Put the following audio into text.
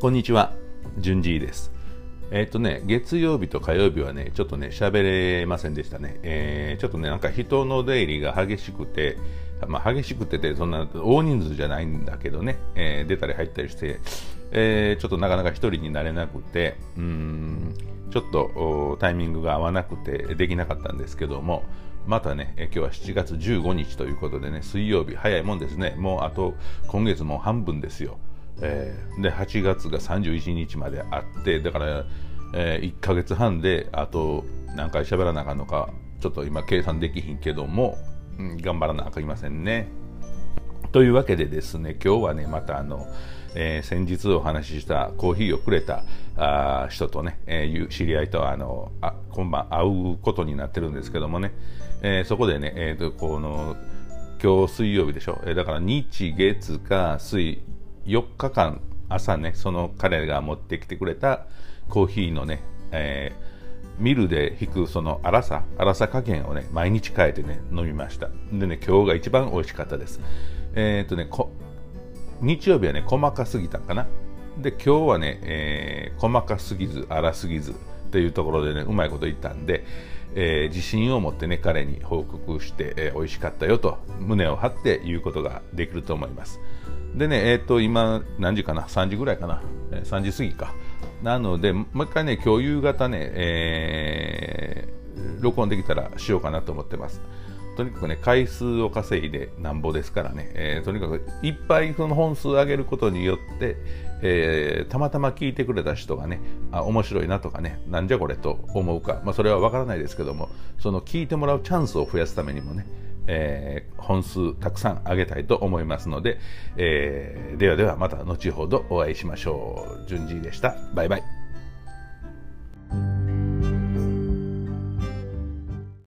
こんにちは、じゅんじいです。えっ、ー、とね、月曜日と火曜日はね、ちょっとね、喋れませんでしたね。えー、ちょっとね、なんか人の出入りが激しくて、まあ、激しくてて、そんな大人数じゃないんだけどね、えー、出たり入ったりして、えー、ちょっとなかなか一人になれなくて、うん、ちょっとタイミングが合わなくてできなかったんですけども、またね、今日は7月15日ということでね、水曜日、早いもんですね、もうあと今月も半分ですよ。えー、で8月が31日まであってだから、えー、1か月半であと何回喋らなあかんのかちょっと今計算できひんけども、うん、頑張らなあかんませんね。というわけでですね今日はねまたあの、えー、先日お話ししたコーヒーをくれたあ人とね、えー、知り合いとあのあ今晩会うことになってるんですけどもね、えー、そこでね、えーと、この今日水曜日でしょ、えー、だから日月火水4日間朝ねその彼が持ってきてくれたコーヒーのね、えー、ミルで引くその粗さ粗さ加減をね毎日変えてね飲みました。でね今日が一番美味しかったです。えー、っとね日曜日はね細かすぎたかな。で今日はね、えー、細かすぎず粗すぎずというところでねうまいこと言ったんで、えー、自信を持ってね彼に報告して、えー、美味しかったよと胸を張って言うことができると思います。でね、えっ、ー、と、今、何時かな ?3 時ぐらいかな ?3 時過ぎか。なので、もう一回ね、今日夕方ね、えー、録音できたらしようかなと思ってます。とにかくね、回数を稼いでなんぼですからね、えー、とにかくいっぱいその本数上げることによって、えー、たまたま聞いてくれた人がね、あ、面白いなとかね、なんじゃこれと思うか、まあ、それはわからないですけども、その聞いてもらうチャンスを増やすためにもね、えー、本数たくさんあげたいと思いますので、えー、ではではまた後ほどお会いしましょう。順次でした。バイバイ。